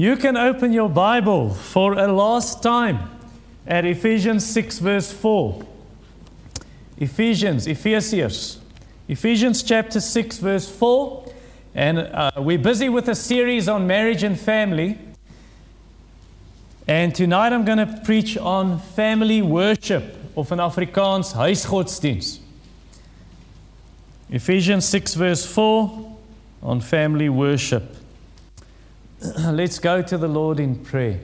You can open your Bible for a last time at Ephesians 6, verse 4. Ephesians, Ephesians, Ephesians chapter 6, verse 4. And uh, we're busy with a series on marriage and family. And tonight I'm going to preach on family worship of an Afrikaans huisgodsdiens. Ephesians 6, verse 4 on family worship. Let's go to the Lord in prayer.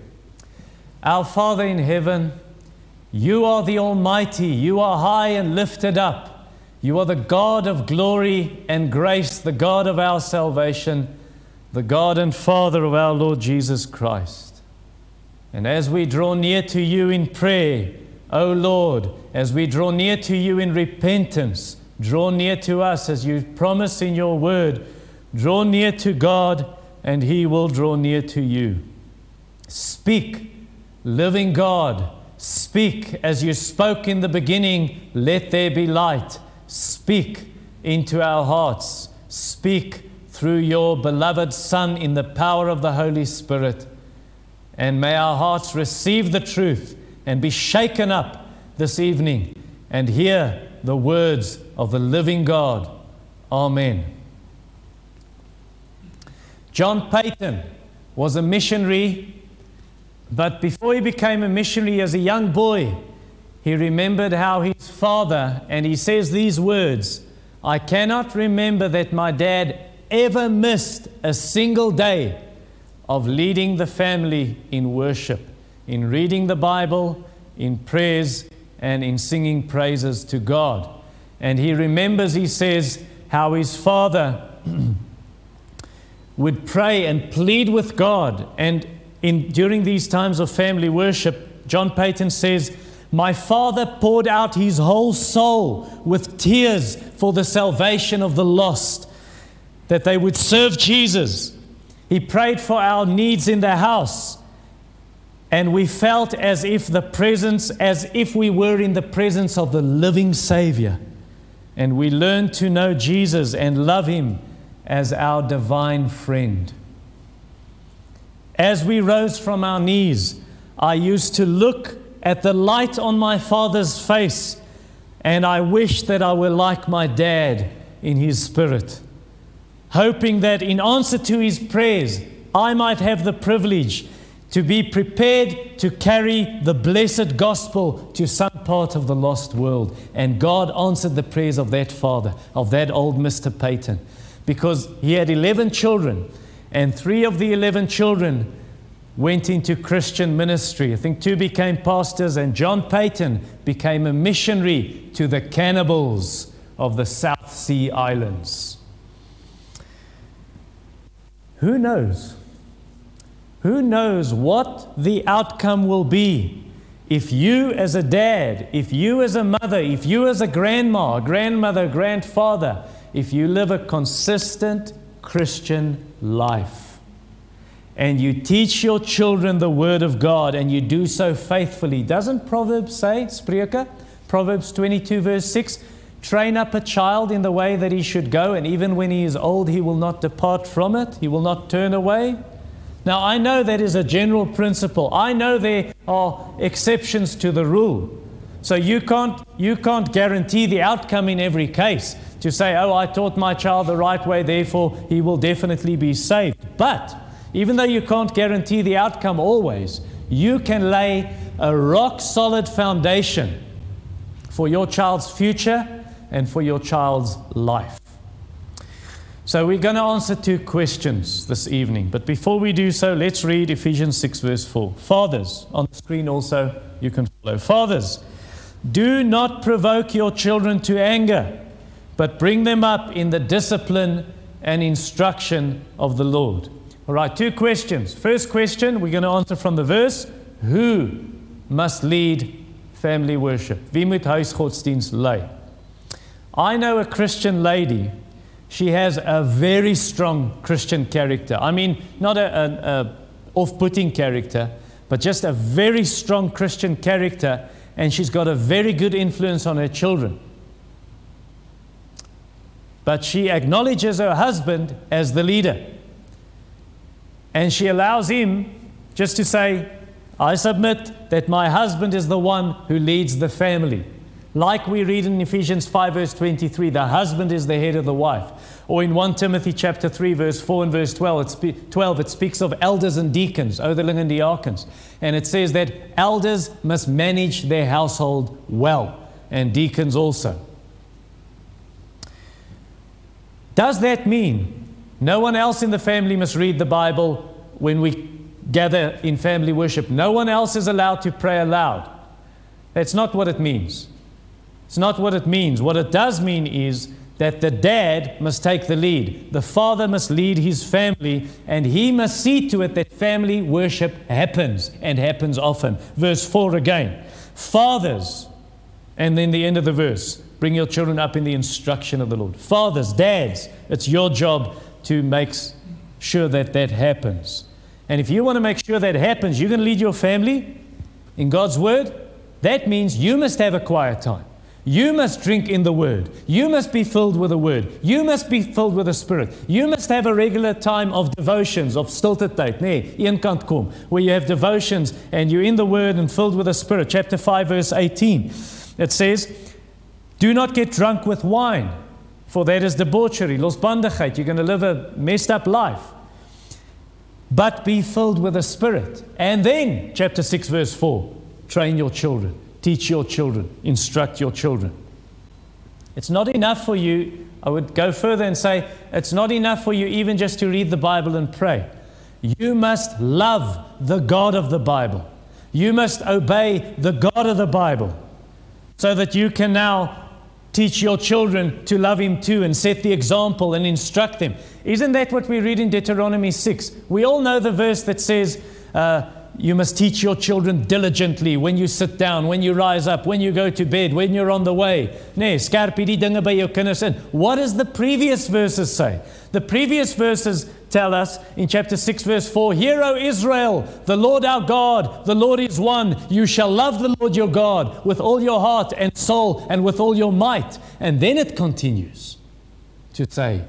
Our Father in heaven, you are the Almighty, you are high and lifted up. You are the God of glory and grace, the God of our salvation, the God and Father of our Lord Jesus Christ. And as we draw near to you in prayer, O Lord, as we draw near to you in repentance, draw near to us as you promise in your word, draw near to God and he will draw near to you. Speak, living God. Speak as you spoke in the beginning, let there be light. Speak into our hearts. Speak through your beloved Son in the power of the Holy Spirit. And may our hearts receive the truth and be shaken up this evening and hear the words of the living God. Amen. John Paton was a missionary, but before he became a missionary as a young boy, he remembered how his father, and he says these words I cannot remember that my dad ever missed a single day of leading the family in worship, in reading the Bible, in prayers, and in singing praises to God. And he remembers, he says, how his father would pray and plead with God. And in, during these times of family worship, John Paton says, My father poured out his whole soul with tears for the salvation of the lost, that they would serve Jesus. He prayed for our needs in the house. And we felt as if the presence, as if we were in the presence of the living Savior. And we learned to know Jesus and love Him as our divine friend. As we rose from our knees, I used to look at the light on my father's face, and I wished that I were like my dad in his spirit, hoping that in answer to his prayers, I might have the privilege to be prepared to carry the blessed gospel to some part of the lost world. And God answered the prayers of that father, of that old Mr. Paton because he had 11 children, and three of the 11 children went into Christian ministry. I think two became pastors, and John Paton became a missionary to the cannibals of the South Sea Islands. Who knows? Who knows what the outcome will be if you, as a dad, if you, as a mother, if you, as a grandma, grandmother, grandfather, if you live a consistent Christian life and you teach your children the Word of God and you do so faithfully, doesn't Proverbs say, Spreuke, Proverbs 22, verse 6, train up a child in the way that he should go, and even when he is old, he will not depart from it, he will not turn away? Now, I know that is a general principle. I know there are exceptions to the rule. So you can't, you can't guarantee the outcome in every case to say, oh, I taught my child the right way, therefore he will definitely be saved. But even though you can't guarantee the outcome always, you can lay a rock solid foundation for your child's future and for your child's life. So we're going to answer two questions this evening. But before we do so, let's read Ephesians 6, verse 4. Fathers, on the screen also, you can follow. Fathers, do not provoke your children to anger but bring them up in the discipline and instruction of the Lord. All right, two questions. First question, we're going to answer from the verse Who must lead family worship? I know a Christian lady. She has a very strong Christian character. I mean, not a, a, a off putting character, but just a very strong Christian character, and she's got a very good influence on her children but she acknowledges her husband as the leader. And she allows him just to say, I submit that my husband is the one who leads the family. Like we read in Ephesians 5, verse 23, the husband is the head of the wife. Or in 1 Timothy chapter 3, verse 4 and verse 12, it, spe- 12, it speaks of elders and deacons, ouderling and diakens. And it says that elders must manage their household well, and deacons also. Does that mean no one else in the family must read the Bible when we gather in family worship? No one else is allowed to pray aloud. That's not what it means. It's not what it means. What it does mean is that the dad must take the lead. The father must lead his family, and he must see to it that family worship happens and happens often. Verse 4 again. Fathers, and then the end of the verse bring your children up in the instruction of the Lord. Fathers, dads, it's your job to make sure that that happens. And if you want to make sure that happens, you're going to lead your family in God's Word. That means you must have a quiet time. You must drink in the Word. You must be filled with the Word. You must be filled with the Spirit. You must have a regular time of devotions, of stilte tyd, nee, kant kom, where you have devotions and you're in the Word and filled with the Spirit. Chapter 5, verse 18. It says, Do not get drunk with wine, for that is debauchery, losbandigheid. You're going to live a messed up life. But be filled with the Spirit. And then, chapter 6, verse 4, train your children. Teach your children, instruct your children. It's not enough for you, I would go further and say, it's not enough for you even just to read the Bible and pray. You must love the God of the Bible. You must obey the God of the Bible so that you can now teach your children to love Him too and set the example and instruct them. Isn't that what we read in Deuteronomy 6? We all know the verse that says, uh, you must teach your children diligently when you sit down, when you rise up, when you go to bed, when you're on the way. What does the previous verses say? The previous verses tell us in chapter 6 verse 4, Hear, O Israel, the Lord our God, the Lord is one. You shall love the Lord your God with all your heart and soul and with all your might. And then it continues to say,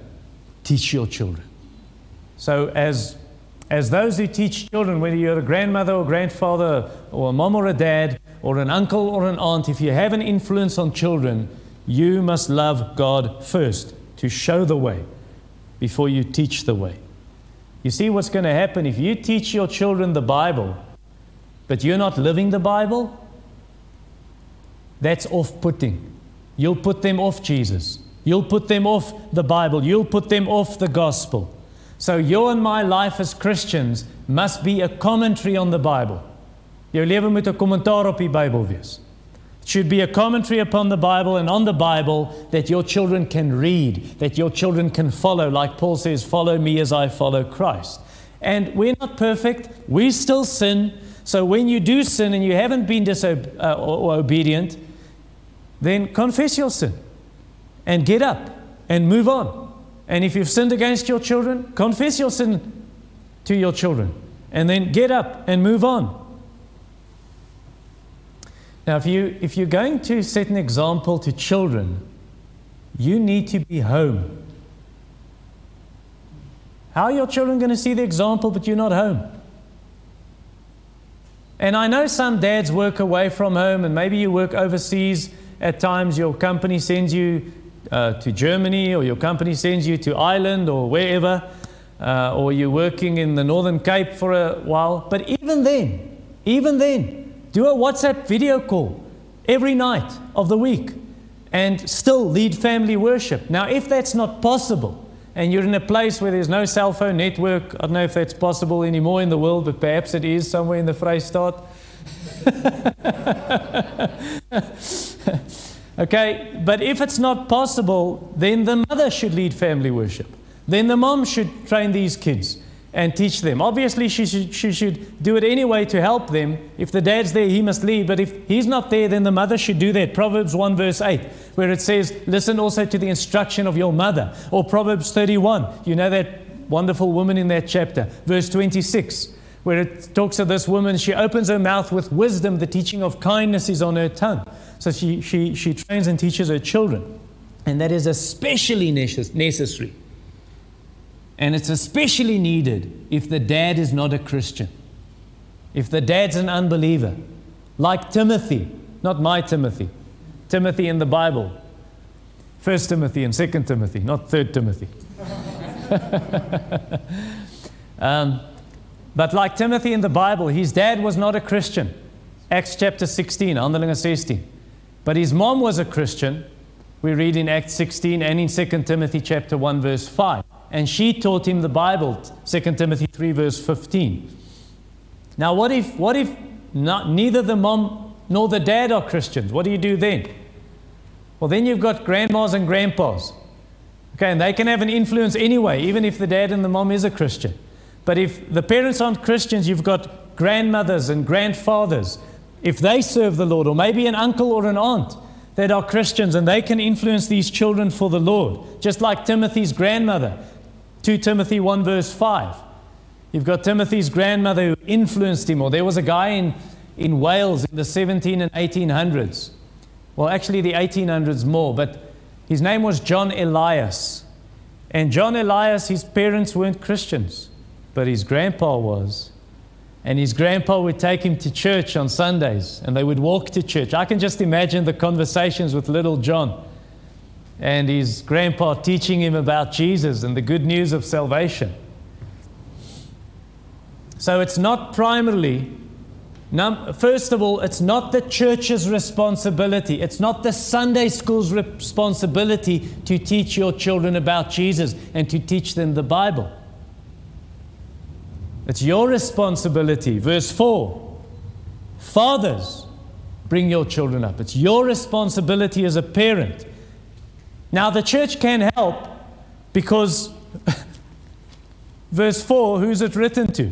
Teach your children. So as as those who teach children, whether you're a grandmother or grandfather, or a mom or a dad, or an uncle or an aunt, if you have an influence on children, you must love God first to show the way before you teach the way. You see what's going to happen if you teach your children the Bible, but you're not living the Bible? That's off putting. You'll put them off Jesus. You'll put them off the Bible. You'll put them off the gospel. So your and my life as Christians must be a commentary on the Bible. Jou lewe moet 'n kommentaar op die Bybel wees. Should be a commentary upon the Bible and on the Bible that your children can read, that your children can follow, like Paul says, follow me as I follow Christ. And we're not perfect, we still sin. So when you do sin and you haven't been disobe- uh, then confess your sin and get up and move on. And if you've sinned against your children, confess your sin to your children. And then get up and move on. Now, if, you, if you're going to set an example to children, you need to be home. How are your children going to see the example but you're not home? And I know some dads work away from home and maybe you work overseas. At times, your company sends you uh, to Germany or your company sends you to Ireland or wherever, uh, or you're working in the Northern Cape for a while. But even then, even then, do a WhatsApp video call every night of the week and still lead family worship. Now, if that's not possible, and you're in a place where there's no cell phone network, I don't know if that's possible anymore in the world, but perhaps it is somewhere in the Vrystaat. Okay, but if it's not possible, then the mother should lead family worship. Then the mom should train these kids and teach them. Obviously, she should, she should do it anyway to help them. If the dad's there, he must lead. But if he's not there, then the mother should do that. Proverbs 1, verse 8, where it says, Listen also to the instruction of your mother. Or Proverbs 31, you know that wonderful woman in that chapter. Verse 26, where it talks of this woman, she opens her mouth with wisdom, the teaching of kindness is on her tongue. So she, she, she trains and teaches her children. And that is especially necessary And it's especially needed if the dad is not a Christian, if the dad's an unbeliever, like Timothy, not my Timothy, Timothy in the Bible. First Timothy and Second Timothy, not Third Timothy. um, but like Timothy in the Bible, his dad was not a Christian. Acts chapter 16, Handelinge 16. But his mom was a Christian. We read in Acts 16 and in 2 Timothy chapter 1 verse 5. And she taught him the Bible, 2 Timothy 3 verse 15. Now what if what if not, neither the mom nor the dad are Christians? What do you do then? Well, then you've got grandmas and grandpas. Okay, and they can have an influence anyway, even if the dad and the mom is a Christian. But if the parents aren't Christians, you've got grandmothers and grandfathers. If they serve the Lord, or maybe an uncle or an aunt that are Christians and they can influence these children for the Lord, just like Timothy's grandmother, 2 Timothy 1, verse 5. You've got Timothy's grandmother who influenced him, or there was a guy in, in Wales in the 17 and 1800s well, actually, the 1800s more, but his name was John Elias. And John Elias, his parents weren't Christians, but his grandpa was. And his grandpa would take him to church on Sundays, and they would walk to church. I can just imagine the conversations with little John and his grandpa teaching him about Jesus and the good news of salvation. So it's not primarily now, first of all, it's not the church's responsibility. It's not the Sunday school's responsibility to teach your children about Jesus and to teach them the Bible. It's your responsibility. Verse 4 Fathers, bring your children up. It's your responsibility as a parent. Now, the church can help because, verse 4, who's it written to?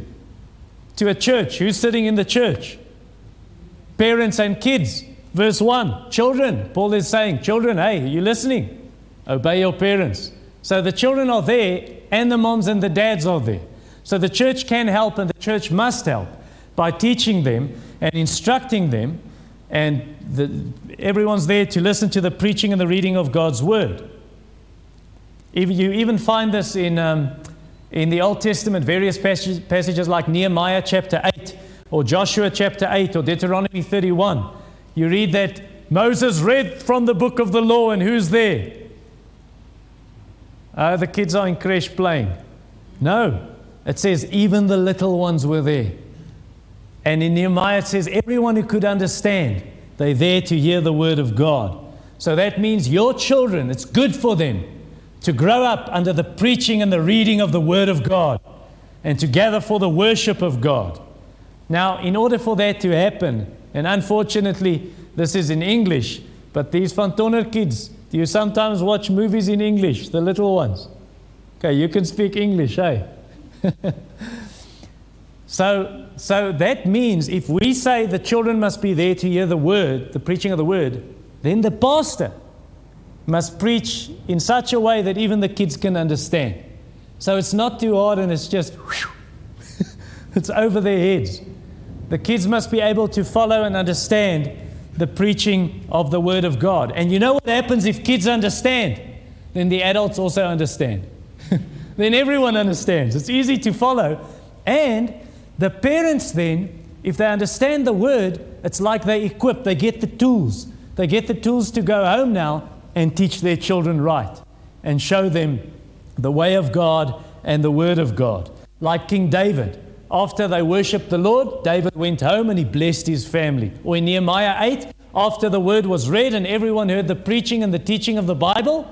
to a church. Who's sitting in the church? Parents and kids. Verse 1 Children, Paul is saying, Children, hey, are you listening? Obey your parents. So the children are there, and the moms and the dads are there. So the church can help, and the church must help by teaching them and instructing them. And the, everyone's there to listen to the preaching and the reading of God's word. You even find this in. Um, in the Old Testament, various passages like Nehemiah chapter 8, or Joshua chapter 8, or Deuteronomy 31, you read that Moses read from the book of the law, and who's there? Uh, the kids are in creche playing. No, it says even the little ones were there. And in Nehemiah it says everyone who could understand, they're there to hear the word of God. So that means your children, it's good for them to grow up under the preaching and the reading of the Word of God and to gather for the worship of God. Now, in order for that to happen, and unfortunately, this is in English, but these Van Tonner kids, do you sometimes watch movies in English, the little ones? Okay, you can speak English, eh? so, so that means if we say the children must be there to hear the word, the preaching of the word, then the pastor must preach in such a way that even the kids can understand. So it's not too hard and it's just, it's over their heads. The kids must be able to follow and understand the preaching of the Word of God. And you know what happens if kids understand? Then the adults also understand. then everyone understands. It's easy to follow. And the parents, then, if they understand the Word, it's like they equip, they get the tools. They get the tools to go home now and teach their children right and show them the way of God and the word of God. Like King David. After they worshiped the Lord, David went home and he blessed his family. Or in Nehemiah 8, after the word was read and everyone heard the preaching and the teaching of the Bible,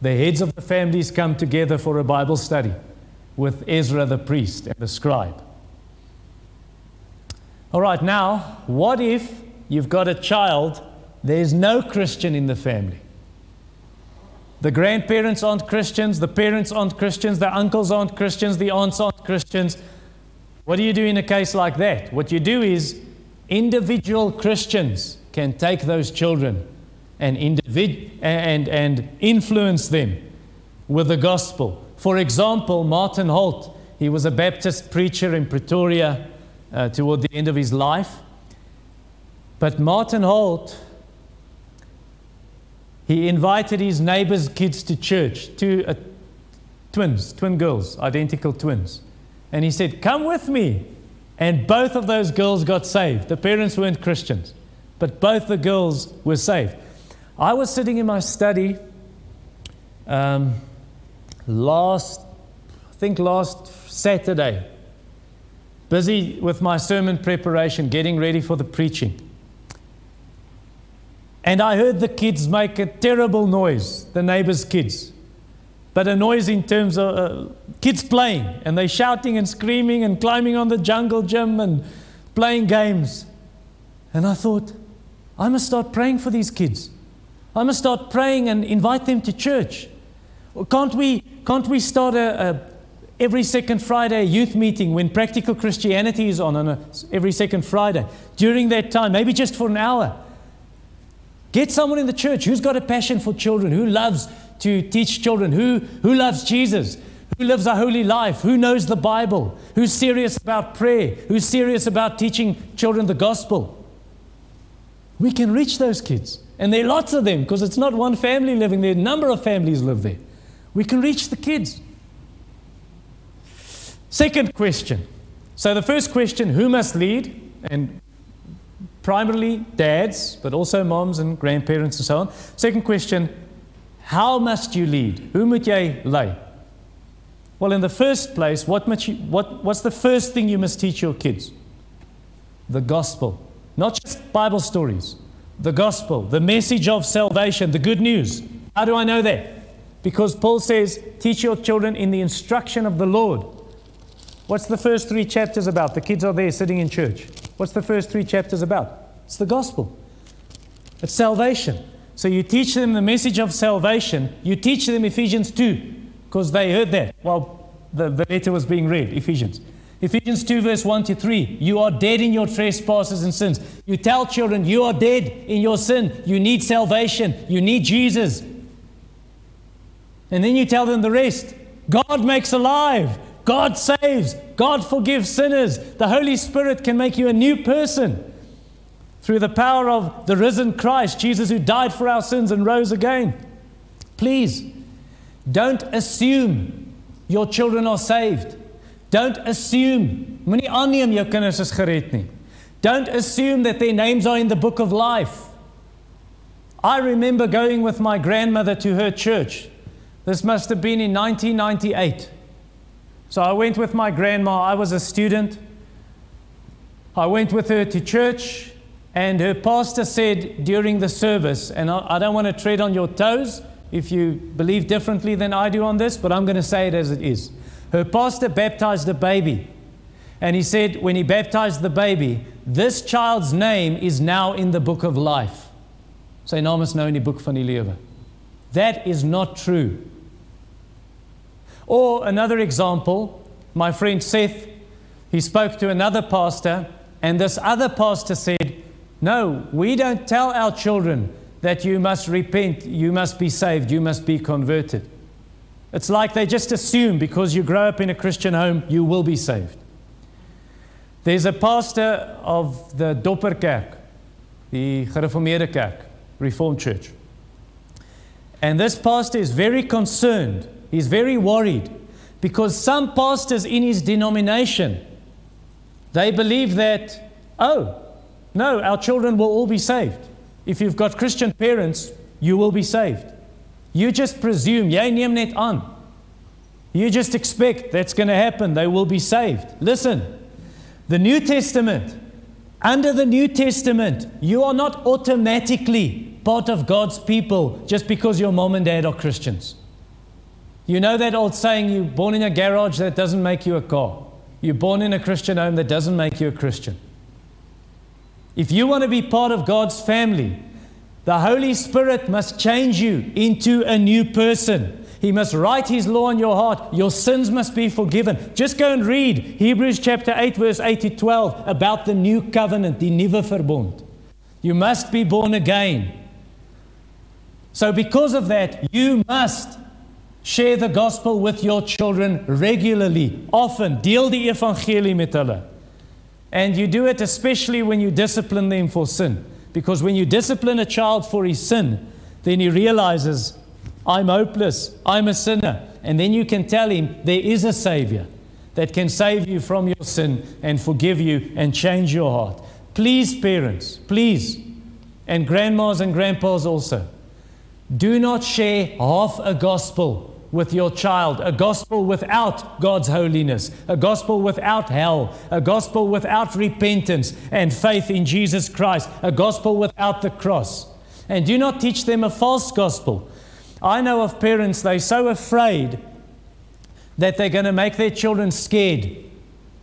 the heads of the families come together for a Bible study with Ezra the priest and the scribe. All right, now, what if you've got a child, there's no Christian in the family? The grandparents aren't Christians, the parents aren't Christians, the uncles aren't Christians, the aunts aren't Christians. What do you do in a case like that? What you do is individual Christians can take those children and, individ- and, and influence them with the gospel. For example, Martin Holdt, he was a Baptist preacher in Pretoria uh, toward the end of his life. But Martin Holdt he invited his neighbor's kids to church, two a, twins, twin girls, identical twins. And he said, Come with me. And both of those girls got saved. The parents weren't Christians, but both the girls were saved. I was sitting in my study um, last, I think last Saturday, busy with my sermon preparation, getting ready for the preaching. And I heard the kids make a terrible noise, the neighbors' kids. But a noise in terms of uh, kids playing, and they shouting and screaming and climbing on the jungle gym and playing games. And I thought, I must start praying for these kids. I must start praying and invite them to church. Can't we, can't we start a, a every second Friday youth meeting when practical Christianity is on, on a, every second Friday? During that time, maybe just for an hour. Get someone in the church who's got a passion for children, who loves to teach children, who, who loves Jesus, who lives a holy life, who knows the Bible, who's serious about prayer, who's serious about teaching children the gospel. We can reach those kids. And there are lots of them because it's not one family living there, a number of families live there. We can reach the kids. Second question. So, the first question who must lead? And primarily dads, but also moms and grandparents and so on. Second question how must you lead? Who moet jy lei? Well, in the first place, what must you, what, what's the first thing you must teach your kids? The gospel. Not just Bible stories. The gospel, the message of salvation, the good news. How do I know that? Because Paul says, teach your children in the instruction of the Lord. What's the first three chapters about? The kids are there sitting in church. What's the first three chapters about? It's the gospel, it's salvation. So you teach them the message of salvation. You teach them Ephesians 2 because they heard that while the, the letter was being read, Ephesians. Ephesians 2, verse 1 to 3. You are dead in your trespasses and sins. You tell children, you are dead in your sin. You need salvation. You need Jesus. And then you tell them the rest. God makes alive. God saves. God forgives sinners. The Holy Spirit can make you a new person through the power of the risen Christ, Jesus who died for our sins and rose again. Please, don't assume your children are saved. Don't assume. Don't assume that their names are in the book of life. I remember going with my grandmother to her church. This must have been in 1998. So I went with my grandma. I was a student. I went with her to church, and her pastor said during the service, and I, don't want to tread on your toes if you believe differently than I do on this, but I'm going to say it as it is. Her pastor baptized a baby. And he said, when he baptized the baby, this child's name is now in the book of life. Sy naam is nou in die boek van die lewe. That is not true. Or another example, my friend Seth, he spoke to another pastor, and this other pastor said, No, we don't tell our children that you must repent, you must be saved, you must be converted. It's like they just assume because you grow up in a Christian home, you will be saved. There's a pastor of the Dopperkerk, the Gereformeerde Kerk, Reformed Church. And this pastor is very concerned He's very worried because some pastors in his denomination they believe that oh no our children will all be saved. If you've got Christian parents you will be saved. You just presume jy neem net aan. You just expect that's going to happen they will be saved. Listen the new testament under the new testament you are not automatically part of God's people just because your mom and dad are Christians you know that old saying, you're born in a garage, that doesn't make you a car. You're born in a Christian home, that doesn't make you a Christian. If you want to be part of God's family, the Holy Spirit must change you into a new person. He must write His law on your heart. Your sins must be forgiven. Just go and read Hebrews chapter 8, verse 8 to 12 about the new covenant, the Nieuwe. You must be born again. So, because of that, you must Share the gospel with your children regularly, often. Deel die evangelie met hulle. And you do it especially when you discipline them for sin. Because when you discipline a child for his sin, then he realizes, I'm hopeless, I'm a sinner. And then you can tell him there is a Savior that can save you from your sin and forgive you and change your heart. Please, parents, please, and grandmas and grandpas also, do not share half a gospel with your child, a gospel without God's holiness, a gospel without hell, a gospel without repentance and faith in Jesus Christ, a gospel without the cross. And do not teach them a false gospel. I know of parents, they're so afraid that they're going to make their children scared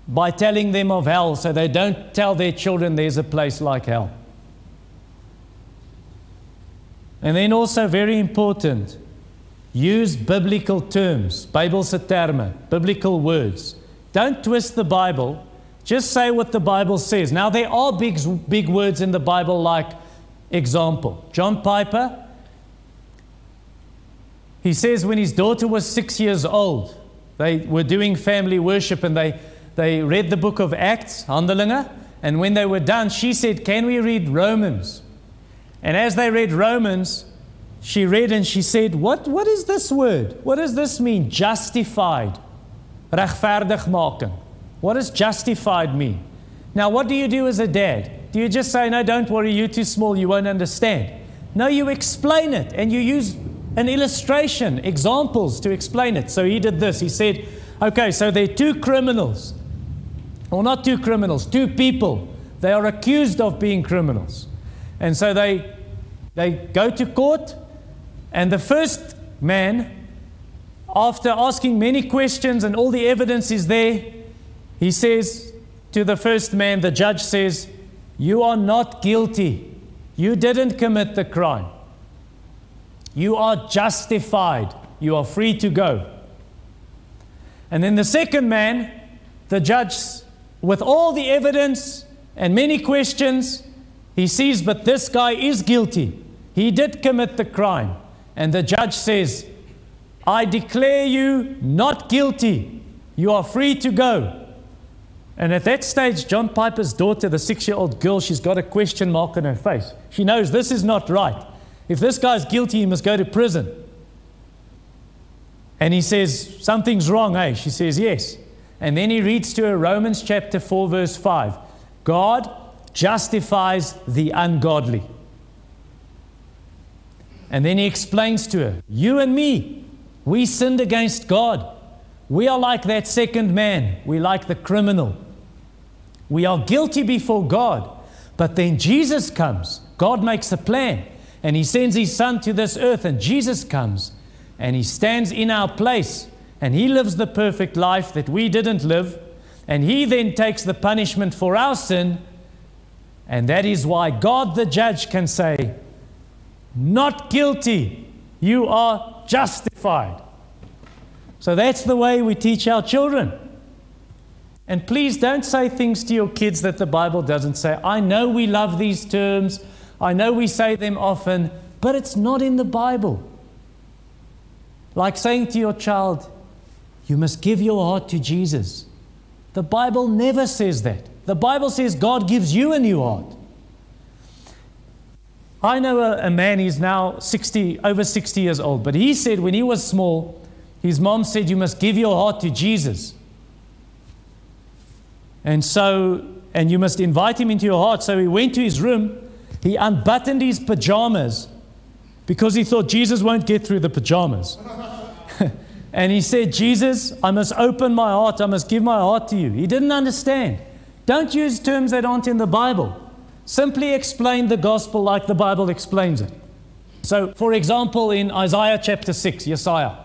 by telling them of hell, so they don't tell their children there's a place like hell. And then also, very important, use biblical terms, Bybelse terme, biblical words. Don't twist the Bible. Just say what the Bible says. Now, there are big, big words in the Bible, like example. John Piper, he says when his daughter was six years old, they were doing family worship and they, they read the book of Acts, Handelinge. And when they were done, she said, Can we read Romans? And as they read Romans, she read and she said, What, what is this word? What does this mean? Justified. Regverdigmaking. What does justified mean? Now, what do you do as a dad? Do you just say, No, don't worry, you're too small, you won't understand? No, you explain it and you use an illustration, examples to explain it. So he did this. He said, Okay, so there are two criminals. Or not two criminals, two people. They are accused of being criminals. And so they, they go to court, and the first man, after asking many questions and all the evidence is there, he says to the first man, the judge says, You are not guilty. You didn't commit the crime. You are justified. You are free to go. And then the second man, the judge, with all the evidence and many questions, he sees, but this guy is guilty. He did commit the crime. And the judge says, I declare you not guilty. You are free to go. And at that stage, John Piper's daughter, the six year old girl, she's got a question mark on her face. She knows this is not right. If this guy's guilty, he must go to prison. And he says, Something's wrong, eh? She says, Yes. And then he reads to her Romans chapter 4, verse 5. God justifies the ungodly. And then he explains to her, You and me, we sinned against God. We are like that second man. We like the criminal. We are guilty before God. But then Jesus comes. God makes a plan. And he sends his son to this earth. And Jesus comes. And he stands in our place. And he lives the perfect life that we didn't live. And he then takes the punishment for our sin and that is why God the judge can say, Not guilty, you are justified. So that's the way we teach our children. And please don't say things to your kids that the Bible doesn't say. I know we love these terms, I know we say them often, but it's not in the Bible. Like saying to your child, You must give your heart to Jesus. The Bible never says that. The Bible says God gives you a new heart. I know a, a, man, he's now 60, over 60 years old, but he said when he was small, his mom said, You must give your heart to Jesus. And so, and you must invite him into your heart. So he went to his room, he unbuttoned his pajamas because he thought Jesus won't get through the pajamas. and he said, Jesus, I must open my heart, I must give my heart to you. He didn't understand. Don't use terms that aren't in the Bible. Simply explain the gospel like the Bible explains it. So, for example, in Isaiah chapter 6, Jesaja,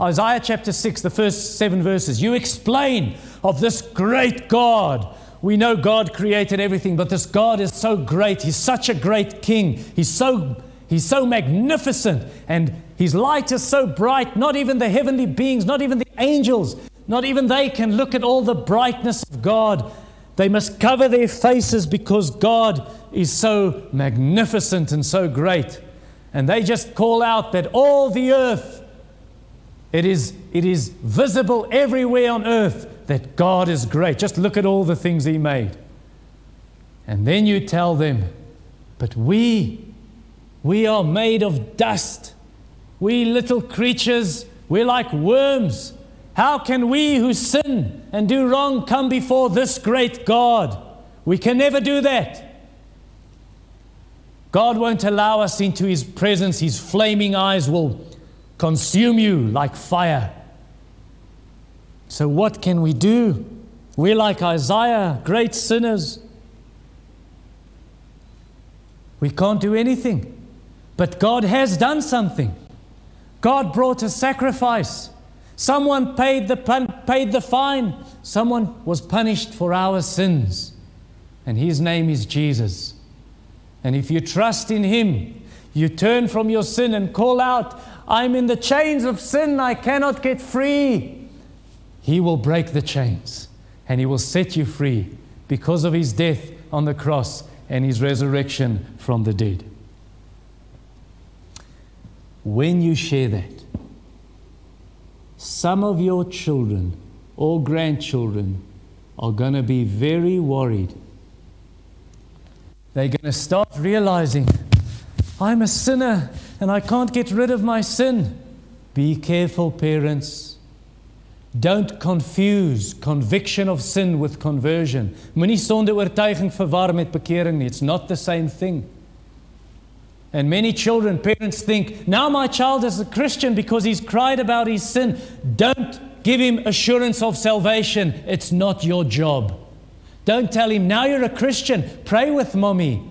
Isaiah chapter 6, the first seven verses, you explain of this great God. We know God created everything, but this God is so great. He's such a great king. He's so, he's so magnificent, and his light is so bright. Not even the heavenly beings, not even the angels, not even they can look at all the brightness of God they must cover their faces because God is so magnificent and so great. And they just call out that all the earth, it is, it is visible everywhere on earth that God is great. Just look at all the things He made. And then you tell them, but we, we are made of dust. We little creatures, We're like worms. How can we who sin and do wrong come before this great God? We can never do that. God won't allow us into His presence. His flaming eyes will consume you like fire. So, what can we do? We're like Isaiah, great sinners. We can't do anything. But God has done something. God brought a sacrifice. Someone paid the, paid the fine. Someone was punished for our sins. And his name is Jesus. And if you trust in him, you turn from your sin and call out, I'm in the chains of sin, I cannot get free. He will break the chains and he will set you free because of his death on the cross and his resurrection from the dead. When you share that, some of your children or grandchildren are going to be very worried. They're going to start realizing, I'm a sinner and I can't get rid of my sin. Be careful, parents. Don't confuse conviction of sin with conversion. Moenie sonde oortuiging verwar met bekering nie. It's not the same thing. And many children, parents think, now my child is a Christian because he's cried about his sin. Don't give him assurance of salvation. It's not your job. Don't tell him, now you're a Christian. Pray with mommy.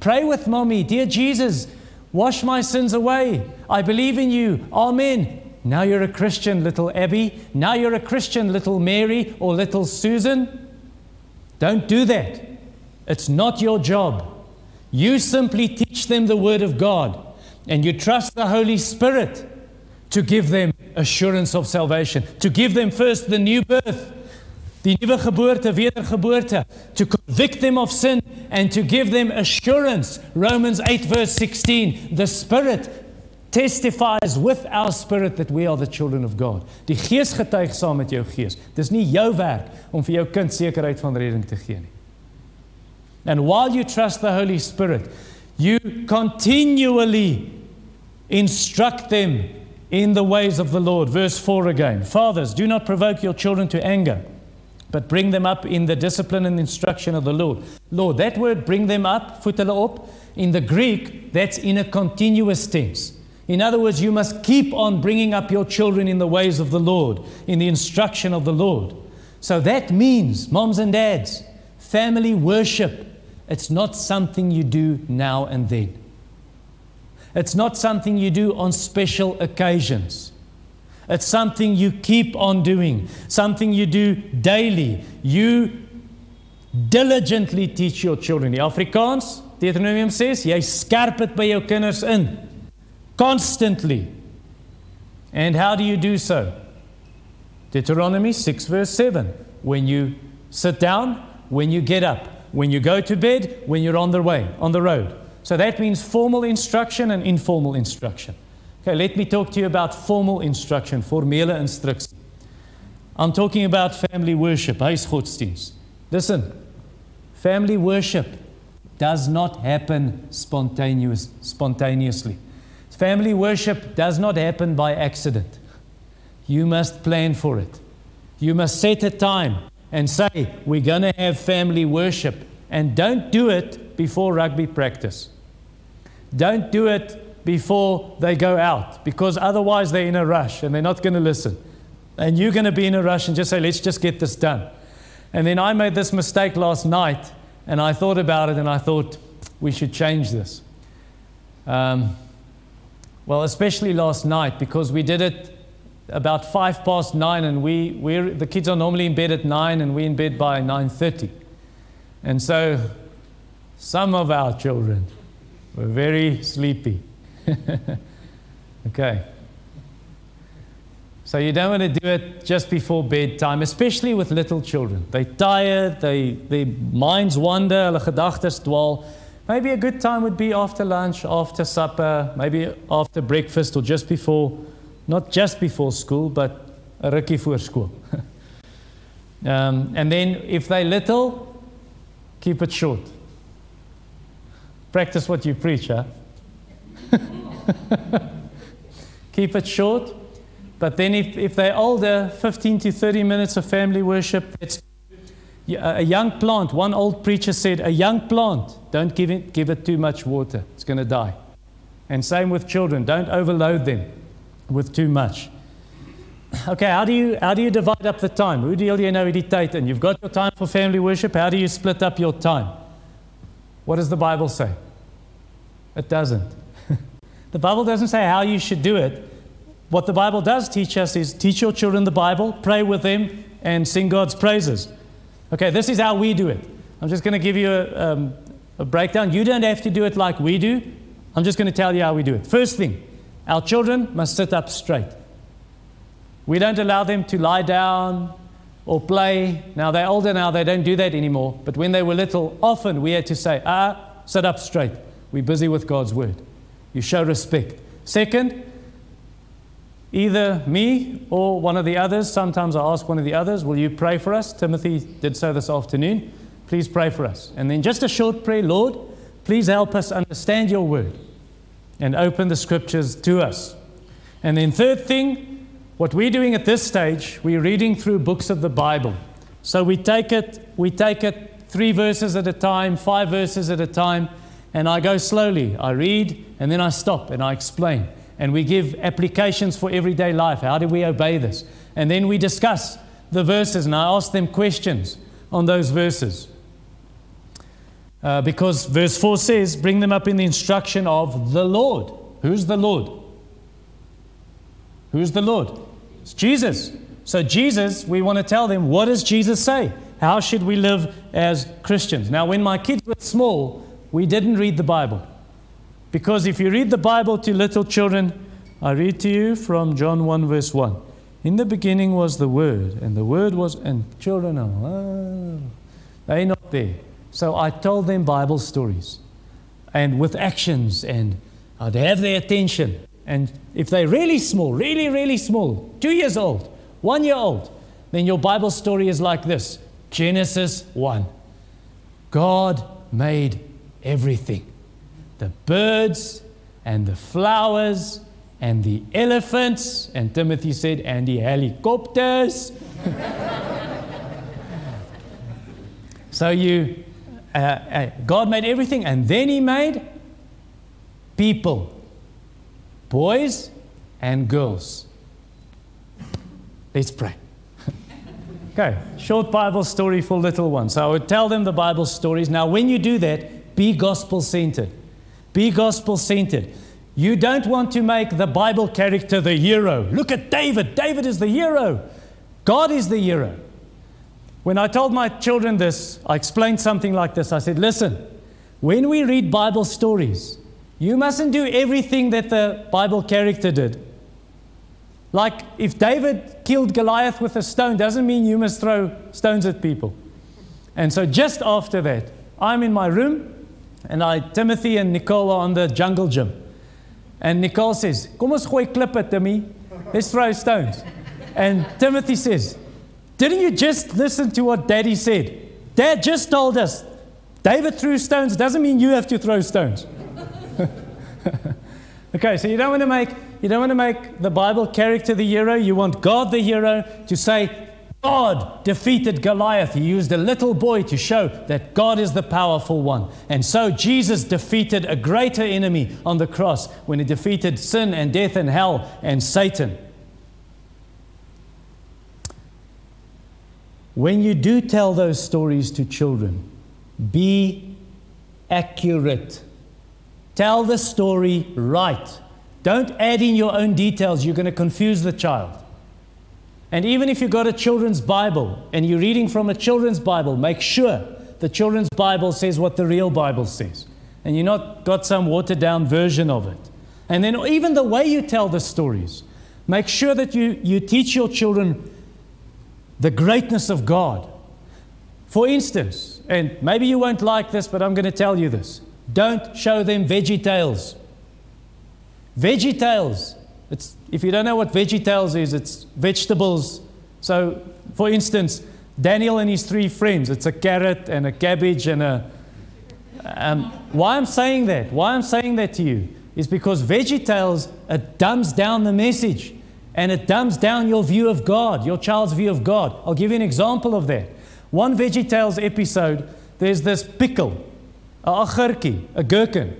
Pray with mommy. Dear Jesus, wash my sins away. I believe in you. Amen. Now you're a Christian, little Abby. Now you're a Christian, little Mary or little Susan. Don't do that. It's not your job. You simply teach them the Word of God and you trust the Holy Spirit to give them assurance of salvation, to give them first the new birth, the nuwe geboorte, wedergeboorte, to convict them of sin and to give them assurance. Romans 8, verse 16. The Spirit testifies with our spirit that we are the children of God. Die Gees getuig saam met jou gees. Dis nie jou werk om vir jou kind sekerheid van redding te gee nie. And while you trust the Holy Spirit, you continually instruct them in the ways of the Lord. Verse 4 again Fathers, do not provoke your children to anger, but bring them up in the discipline and instruction of the Lord. Lord, that word bring them up, up, in the Greek, that's in a continuous tense. In other words, you must keep on bringing up your children in the ways of the Lord, in the instruction of the Lord. So that means, moms and dads, family worship it's not something you do now and then. It's not something you do on special occasions. It's something you keep on doing, something you do daily. You diligently teach your children. Die Afrikaans, Deuteronomium says, jy skerp dit by jou kinders in constantly. And how do you do so? Deuteronomy 6 verse 7. When you sit down, when you get up, when you go to bed, when you're on the way, on the road. So that means formal instruction and informal instruction. Okay, let me talk to you about formal instruction, formele instruksie. I'm talking about family worship, huisgodsdienst. Listen, family worship does not happen spontaneous, spontaneously. Family worship does not happen by accident. You must plan for it. You must set a time and say, We're going to have family worship. And don't do it before rugby practice. Don't do it before they go out because otherwise they're in a rush and they're not going to listen. And you're going to be in a rush and just say, Let's just get this done. And then I made this mistake last night and I thought about it and I thought, We should change this. Um, well, especially last night because we did it about five past nine, and we we're, the kids are normally in bed at nine, and we're in bed by nine thirty. And so, some of our children were very sleepy. okay. So you don't want to do it just before bedtime, especially with little children. They're tired, they, their minds wander, hulle gedagtes dwaal. Maybe a good time would be after lunch, after supper, maybe after breakfast or just before not just before school, but a rukkie voor school. um, and then if they're little, keep it short. Practice what you preach, huh? keep it short. But then if, if they're older, 15 to 30 minutes of family worship, it's a young plant, one old preacher said, a young plant, don't give it, give it too much water. It's going to die. And same with children, don't overload them with too much. Okay, how do you, how do you divide up the time? Hoe deel jy nou? You've got your time for family worship. How do you split up your time? What does the Bible say? It doesn't. the Bible doesn't say how you should do it. What the Bible does teach us is teach your children the Bible, pray with them, and sing God's praises. Okay, this is how we do it. I'm just going to give you a, um, a breakdown. You don't have to do it like we do. I'm just going to tell you how we do it. First thing, our children must sit up straight. We don't allow them to lie down or play. Now they're older now, they don't do that anymore. But when they were little, often we had to say, ah, sit up straight. We're busy with God's word. You show respect. Second, either me or one of the others, sometimes I ask one of the others, Will you pray for us? Timothy did so this afternoon. Please pray for us. And then just a short prayer Lord, please help us understand your word and open the scriptures to us. And then, third thing, what we're doing at this stage, we're reading through books of the Bible. So we take it, we take it three verses at a time, five verses at a time, and I go slowly. I read and then I stop and I explain and we give applications for everyday life. How do we obey this? And then we discuss the verses, and I ask them questions on those verses. Uh, because verse 4 says, bring them up in the instruction of the Lord. Who's the Lord? Who's the Lord? It's Jesus. So, Jesus, we want to tell them, what does Jesus say? How should we live as Christians? Now, when my kids were small, we didn't read the Bible. Because if you read the Bible to little children, I read to you from John 1, verse 1. In the beginning was the Word, and the Word was, and children are, oh, they're not there. So I told them Bible stories, and with actions, and uh, I'd have their attention. And if they're really small, really, really small, two years old, one year old, then your Bible story is like this Genesis 1. God made everything the birds and the flowers and the elephants. And Timothy said, and the helicopters. so you, uh, uh, God made everything, and then He made people, boys and girls. Let's pray. okay, short Bible story for little ones. So I would tell them the Bible stories. Now, when you do that, be gospel centered. Be gospel centered. You don't want to make the Bible character the hero. Look at David. David is the hero. God is the hero. When I told my children this, I explained something like this. I said, Listen, when we read Bible stories, you mustn't do everything that the Bible character did. Like if David killed Goliath with a stone, doesn't mean you must throw stones at people. And so just after that, I'm in my room and I, Timothy and Nicole are on the jungle gym. And Nicole says, Kom ons gooi klippe, Timmy. Let's throw stones. And Timothy says, Didn't you just listen to what Daddy said? Dad just told us David threw stones doesn't mean you have to throw stones. okay, so you don't want to make you don't want to make the Bible character the hero. You want God the hero to say, God defeated Goliath. He used a little boy to show that God is the powerful one. And so Jesus defeated a greater enemy on the cross when he defeated sin and death and hell and Satan. When you do tell those stories to children, be accurate. Tell the story right. Don't add in your own details, you're going to confuse the child. And even if you've got a children's Bible and you're reading from a children's Bible, make sure the children's Bible says what the real Bible says. And you're not got some watered down version of it. And then even the way you tell the stories, make sure that you, you teach your children the greatness of God. For instance, and maybe you won't like this, but I'm going to tell you this. Don't show them VeggieTales. Veggie tales it's, if you don't know what VeggieTales is, it's vegetables. So, for instance, Daniel and his three friends, it's a carrot and a cabbage and a. Um, why I'm saying that, why I'm saying that to you, is because VeggieTales, it dumbs down the message. And it dumbs down your view of God, your child's view of God. I'll give you an example of that. One VeggieTales episode, there's this pickle, a achurki, a gherkin,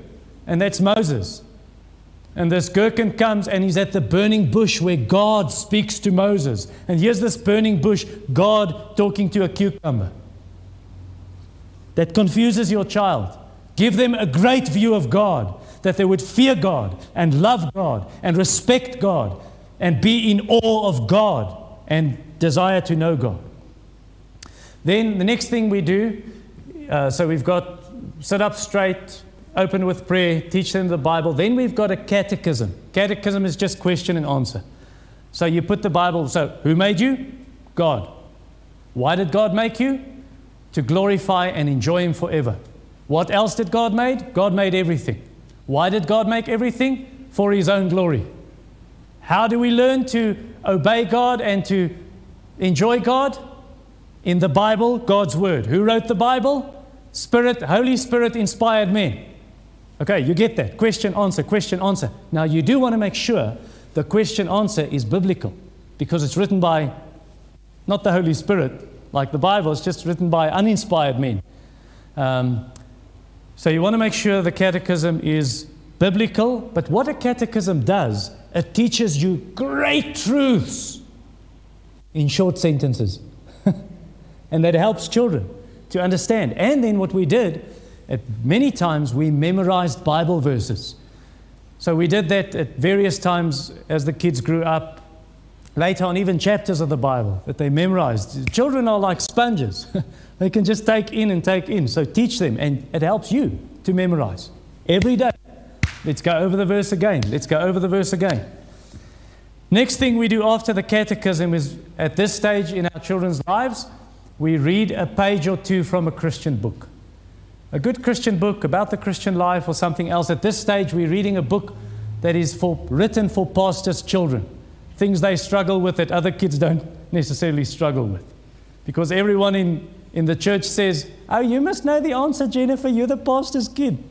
and that's Moses. And this gherkin comes and he's at the burning bush where God speaks to Moses. And here's this burning bush, God talking to a cucumber. That confuses your child. Give them a great view of God, that they would fear God and love God and respect God and be in awe of God and desire to know God. Then the next thing we do, uh, so we've got sit up straight, open with prayer, teach them the Bible. Then we've got a catechism. Catechism is just question and answer. So you put the Bible, so who made you? God. Why did God make you? To glorify and enjoy Him forever. What else did God make? God made everything. Why did God make everything? For His own glory. How do we learn to obey God and to enjoy God? In the Bible, God's Word. Who wrote the Bible? Spirit, Holy Spirit inspired men. Okay, you get that. Question, answer, question, answer. Now, you do want to make sure the question, answer is biblical because it's written by not the Holy Spirit, like the Bible, it's just written by uninspired men. Um, so, you want to make sure the catechism is biblical, but what a catechism does, it teaches you great truths in short sentences. and that helps children to understand. And then what we did, at many times we memorized Bible verses. So we did that at various times as the kids grew up. Later on, even chapters of the Bible that they memorized. Children are like sponges. they can just take in and take in. So teach them, and it helps you to memorize every day. Let's go over the verse again. Let's go over the verse again. Next thing we do after the catechism is at this stage in our children's lives, we read a page or two from a Christian book. A good Christian book about the Christian life or something else. At this stage, we're reading a book that is for, written for pastors' children. Things they struggle with that other kids don't necessarily struggle with. Because everyone in, in the church says, Oh, you must know the answer, Jennifer. You're the pastor's kid.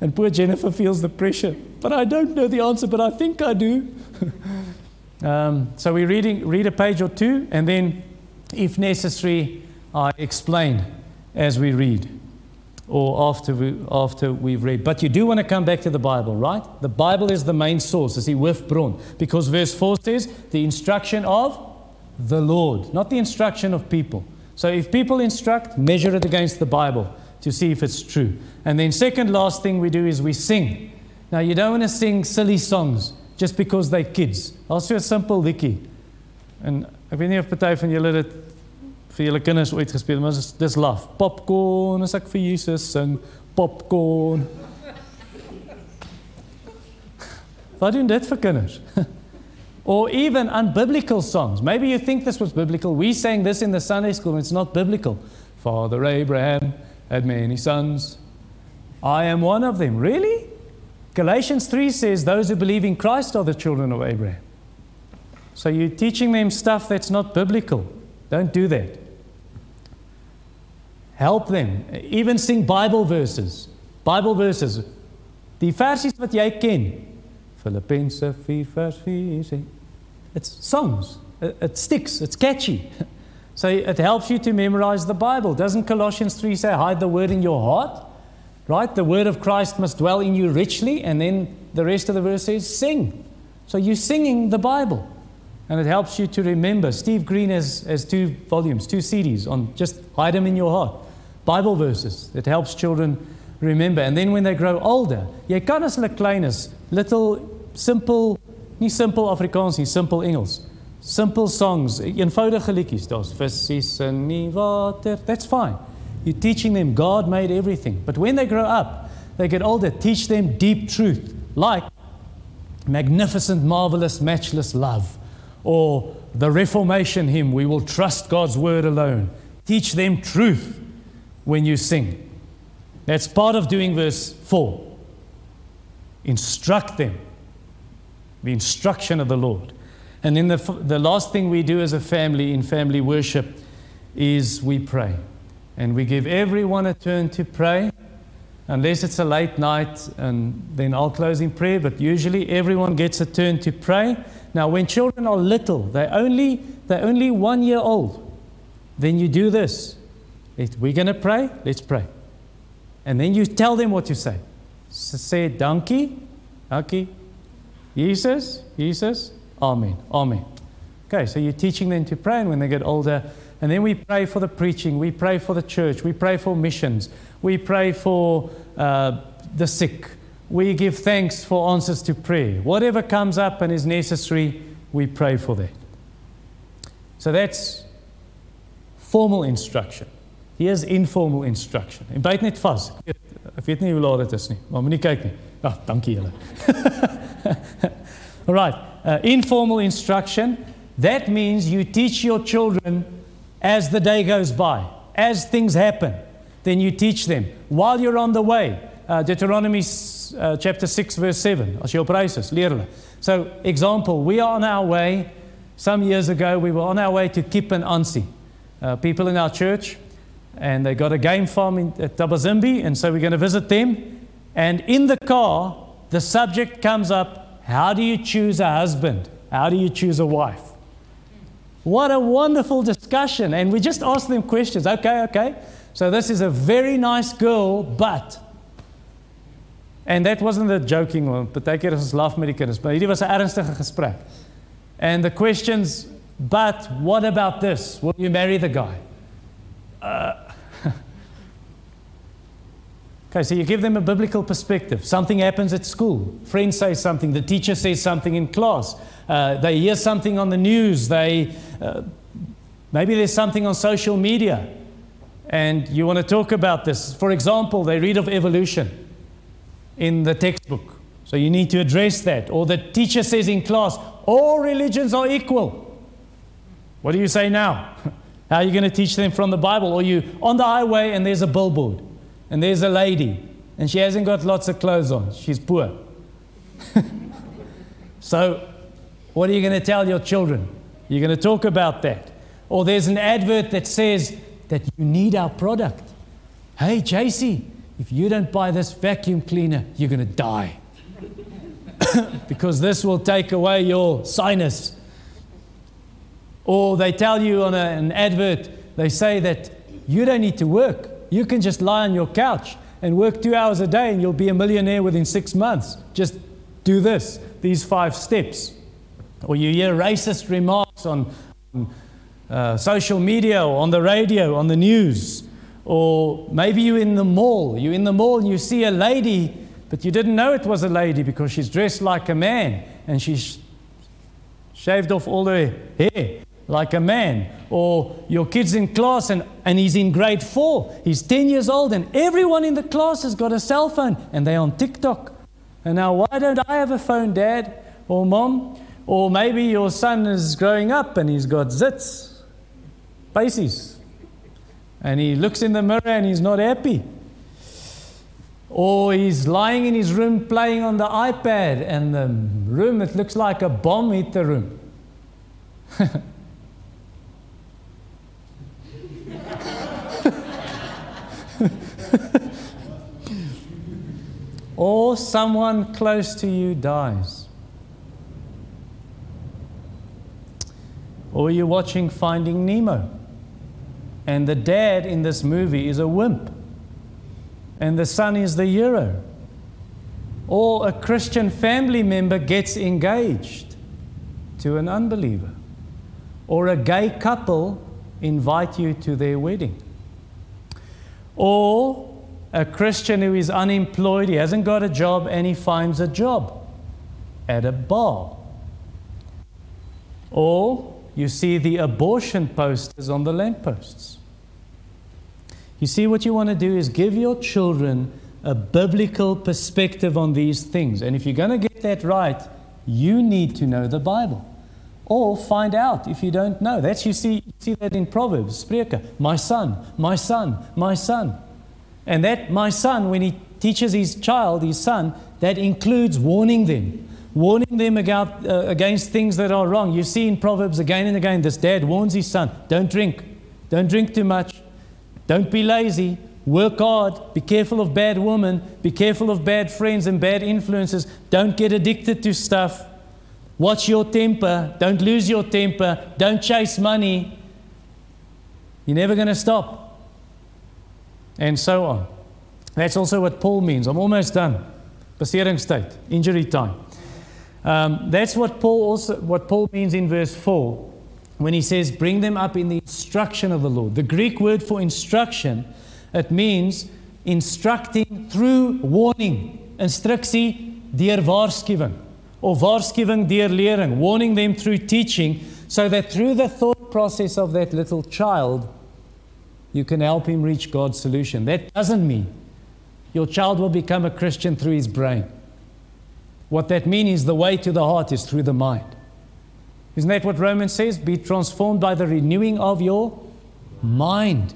And poor Jennifer feels the pressure. But I don't know the answer, but I think I do. um, so we reading, read a page or two, and then if necessary, I explain as we read or after, we, after we've read. But you do want to come back to the Bible, right? The Bible is the main source, as he Wifbron, because verse 4 says the instruction of the Lord, not the instruction of people. So if people instruct, measure it against the Bible to see if it's true. And then, second last thing we do is we sing. Now, you don't want to sing silly songs just because they're kids. Also, a simple liedjie. En ek weet nie of party van julle dit vir julle kinders ooit gespeel, maar dis dis laf. Popcorn, as ek vir Jesus sing, popcorn. Wat doen dit vir kinders? or even unbiblical songs. Maybe you think this was biblical. We sang this in the Sunday school, and it's not biblical. Father Abraham had many sons. I am one of them. Really? Galatians 3 says those who believe in Christ are the children of Abraham. So you're teaching them stuff that's not biblical. Don't do that. Help them. Even sing Bible verses. Bible verses. Die versies wat jy ken. Filippense 4 vers 4. It's songs. It sticks. It's catchy. So it helps you to memorize the Bible. Doesn't Colossians 3 say, hide the word in your heart? Right? The word of Christ must dwell in you richly. And then the rest of the verse says, sing. So you're singing the Bible. And it helps you to remember. Steve Green has, has two volumes, two CDs on just hide them in your heart. Bible verses that helps children remember. And then when they grow older, jy kan as hulle klein is, little simple, nie simple Afrikaans nie, simple Engels. Simple songs, eenvoudige liedjies, daar's visse in die water. That's fine. You're teaching them God made everything. But when they grow up, they get older, teach them deep truth, like magnificent, marvelous, matchless love or the Reformation hymn, we will trust God's word alone. Teach them truth when you sing. That's part of doing verse 4. Instruct them. The instruction of the Lord. And then the, the last thing we do as a family in family worship is we pray. And we give everyone a turn to pray. unless it's a late night, and then I'll close in prayer. But usually everyone gets a turn to pray. Now, when children are little, they're only, they're only one year old, then you do this. We're going to pray, let's pray. And then you tell them what you say. Say, donkey, donkey, Jesus, Jesus, Amen, Amen. Okay, so you're teaching them to pray, and when they get older, and then we pray for the preaching, we pray for the church, we pray for missions, we pray for uh, the sick, we give thanks for answers to prayer. Whatever comes up and is necessary, we pray for that. So that's formal instruction. Here's informal instruction. En byt net vas. Ek weet, ek weet nie hoe laat dit is nie, maar moenie kyk nie. Ag, dankie julle. All right. Uh, informal instruction. That means you teach your children as the day goes by, as things happen. Then you teach them while you're on the way. Uh, Deuteronomy uh, chapter 6, verse 7. As jy op reis is, leer hulle. So, example, we are on our way. Some years ago, we were on our way to Kip and Ansi. Uh, people in our church, and they got a game farm in, at Thabazimbi, and so we're going to visit them. And in the car, the subject comes up how do you choose a husband? How do you choose a wife? What a wonderful discussion. And we just asked them questions. Okay, okay. So this is a very nice girl, but. And that wasn't a joking one, but they as laugh met but it was 'n ernstige gesprek. And the questions, but what about this? Will you marry the guy? Uh, Okay, so you give them a biblical perspective. Something happens at school. Friends say something. The teacher says something in class. Uh, they hear something on the news. They, uh, maybe there's something on social media. And you want to talk about this. For example, they read of evolution in the textbook. So you need to address that. Or the teacher says in class, all religions are equal. What do you say now? How are you going to teach them from the Bible? Or you on the highway and there's a billboard and there's a lady, and she hasn't got lots of clothes on. She's poor. so, what are you going to tell your children? You're going to talk about that. Or there's an advert that says that you need our product. Hey, JC, if you don't buy this vacuum cleaner, you're going to die. because this will take away your sinus. Or they tell you on a, an advert, they say that you don't need to work. You can just lie on your couch and work two hours a day and you'll be a millionaire within six months. Just do this, these five steps. Or you hear racist remarks on, uh, social media or on the radio, on the news. Or maybe you're in the mall. You're in the mall and you see a lady, but you didn't know it was a lady because she's dressed like a man and she's shaved off all her hair like a man. Or your kid's in class and, and he's in grade four. He's 10 years old and everyone in the class has got a cell phone and they're on TikTok. And now, why don't I have a phone, dad or mom? Or maybe your son is growing up and he's got zits, Pisces. And he looks in the mirror and he's not happy. Or he's lying in his room playing on the iPad and the room, it looks like a bomb hit the room. or someone close to you dies. Or you're watching Finding Nemo, and the dad in this movie is a wimp, and the son is the hero. Or a Christian family member gets engaged to an unbeliever. Or a gay couple invite you to their wedding. Or a Christian who is unemployed, he hasn't got a job, and he finds a job at a bar. Or you see the abortion posters on the lampposts. You see, what you want to do is give your children a biblical perspective on these things. And if you're going to get that right, you need to know the Bible. Or find out if you don't know. That's you see, you see that in Proverbs. My son, my son, my son. And that my son, when he teaches his child, his son, that includes warning them, warning them about, uh, against things that are wrong. You see in Proverbs again and again, this dad warns his son don't drink, don't drink too much, don't be lazy, Work hard. Be careful of bad women. Be careful of bad friends and bad influences. Don't get addicted to stuff. Watch your temper. Don't lose your temper. Don't chase money. You're never going to stop. And so on. That's also what Paul means. I'm almost done. Passering state, injury time. Um, that's what Paul also what Paul means in verse 4 when he says, bring them up in the instruction of the Lord. The Greek word for instruction, it means instructing through warning. Instructie deur waarskuwing deur lering, warning them through teaching so that through the thought process of that little child you can help him reach God's solution. That doesn't mean your child will become a Christian through his brain. What that means is the way to the heart is through the mind. Isn't that what Romans says? Be transformed by the renewing of your mind.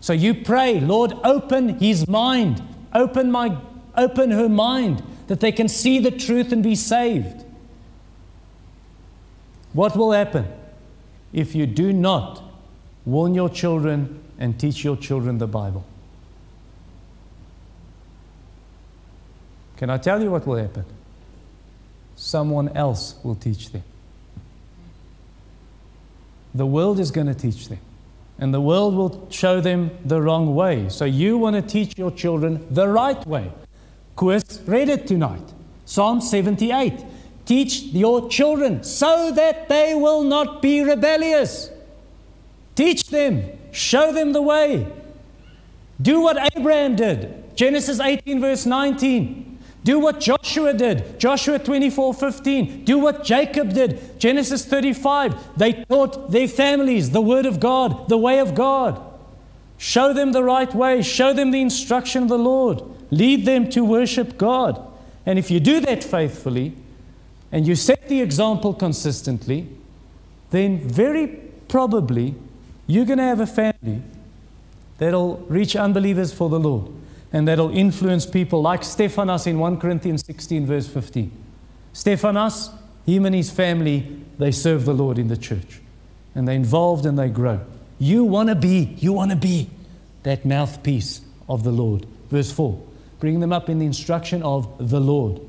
So you pray, Lord, open his mind. Open my open her mind that they can see the truth and be saved. What will happen if you do not warn your children and teach your children the Bible? Can I tell you what will happen? Someone else will teach them. The world is going to teach them. And the world will show them the wrong way. So you want to teach your children the right way. Chris read it tonight. Psalm 78. Teach your children so that they will not be rebellious. Teach them, show them the way. Do what Abraham did. Genesis 18, verse 19. Do what Joshua did, Joshua 24 15. Do what Jacob did, Genesis 35. They taught their families the Word of God, the way of God. Show them the right way, show them the instruction of the Lord, lead them to worship God. And if you do that faithfully and you set the example consistently, then very probably you're going to have a family that'll reach unbelievers for the Lord and that'll influence people like Stephanas in 1 Corinthians 16, verse 15. Stephanas, him and his family, they serve the Lord in the church. And they're involved and they grow. You want to be, you want to be that mouthpiece of the Lord. Verse 4. Bring them up in the instruction of the Lord.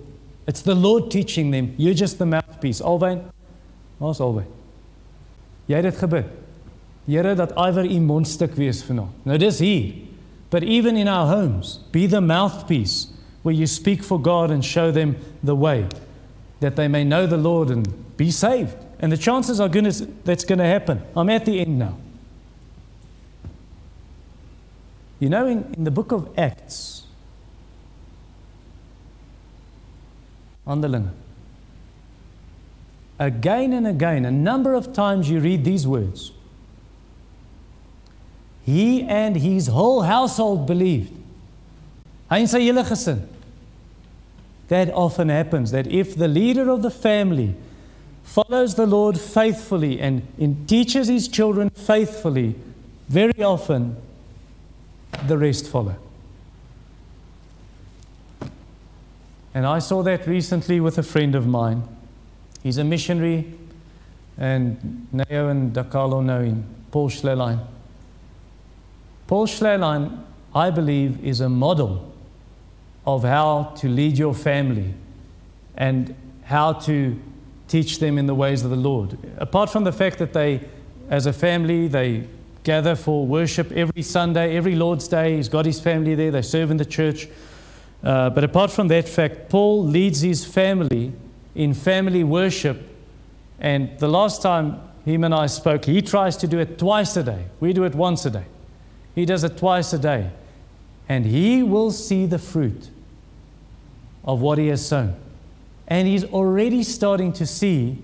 It's the Lord teaching them. You're just the mouthpiece. Alwyn, waar's Alwyn? Jy het dit gebid. Here dat iwer u mondstuk wees vanaand. Nou dis hier. But even in our homes, be the mouthpiece where you speak for God and show them the way that they may know the Lord and be saved. And the chances are goodness that's going to happen. I'm at the end now. You know, in, in the book of Acts, Handelinge, again and again, a number of times you read these words he and his whole household believed. Hy en sy hele gesin. That often happens that if the leader of the family follows the Lord faithfully and teaches his children faithfully, very often the rest follow. And I saw that recently with a friend of mine. He's a missionary, and Neo and Dakalo know him, Paul Schlehlein. Paul Schlehlein, I believe, is a model of how to lead your family and how to teach them in the ways of the Lord. Apart from the fact that they, as a family, they gather for worship every Sunday, every Lord's Day, he's got his family there, they serve in the church. Uh, but apart from that fact, Paul leads his family in family worship. And the last time him and I spoke, he tries to do it twice a day. We do it once a day. He does it twice a day. And he will see the fruit of what he has sown. And he's already starting to see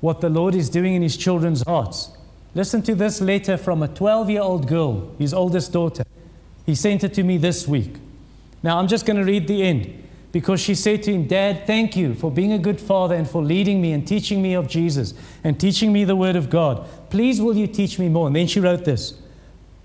what the Lord is doing in his children's hearts. Listen to this letter from a 12 year old girl, his oldest daughter. He sent it to me this week. Now, I'm just going to read the end because she said to him, Dad, thank you for being a good father and for leading me and teaching me of Jesus and teaching me the Word of God. Please, will you teach me more? And then she wrote this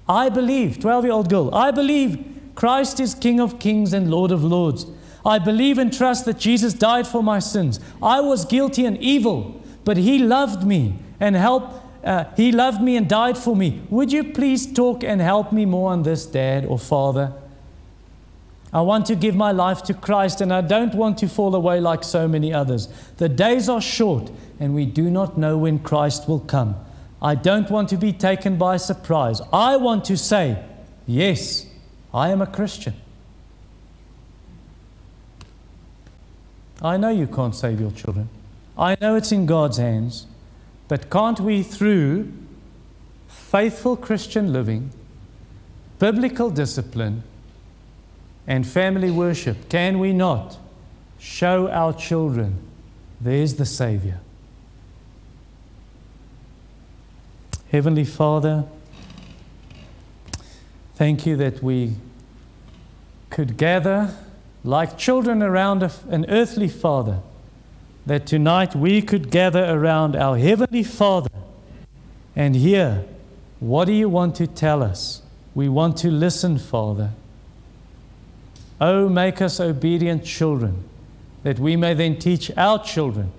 I believe, 12 year old girl, I believe Christ is King of kings and Lord of lords. I believe and trust that Jesus died for my sins. I was guilty and evil, but He loved me and helped uh, He loved me and died for me. Would you please talk and help me more on this, Dad or Father? I want to give my life to Christ and I don't want to fall away like so many others. The days are short and we do not know when Christ will come. I don't want to be taken by surprise. I want to say, Yes, I am a Christian. I know you can't save your children. I know it's in God's hands. But can't we, through faithful Christian living, biblical discipline, and family worship, can we not show our children there's the Savior? Heavenly Father, thank you that we could gather like children around an earthly Father, that tonight we could gather around our Heavenly Father and hear, What do you want to tell us? We want to listen, Father. Oh, make us obedient children, that we may then teach our children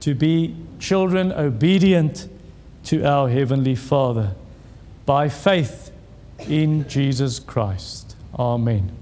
to be children obedient to our Heavenly Father by faith in Jesus Christ. Amen.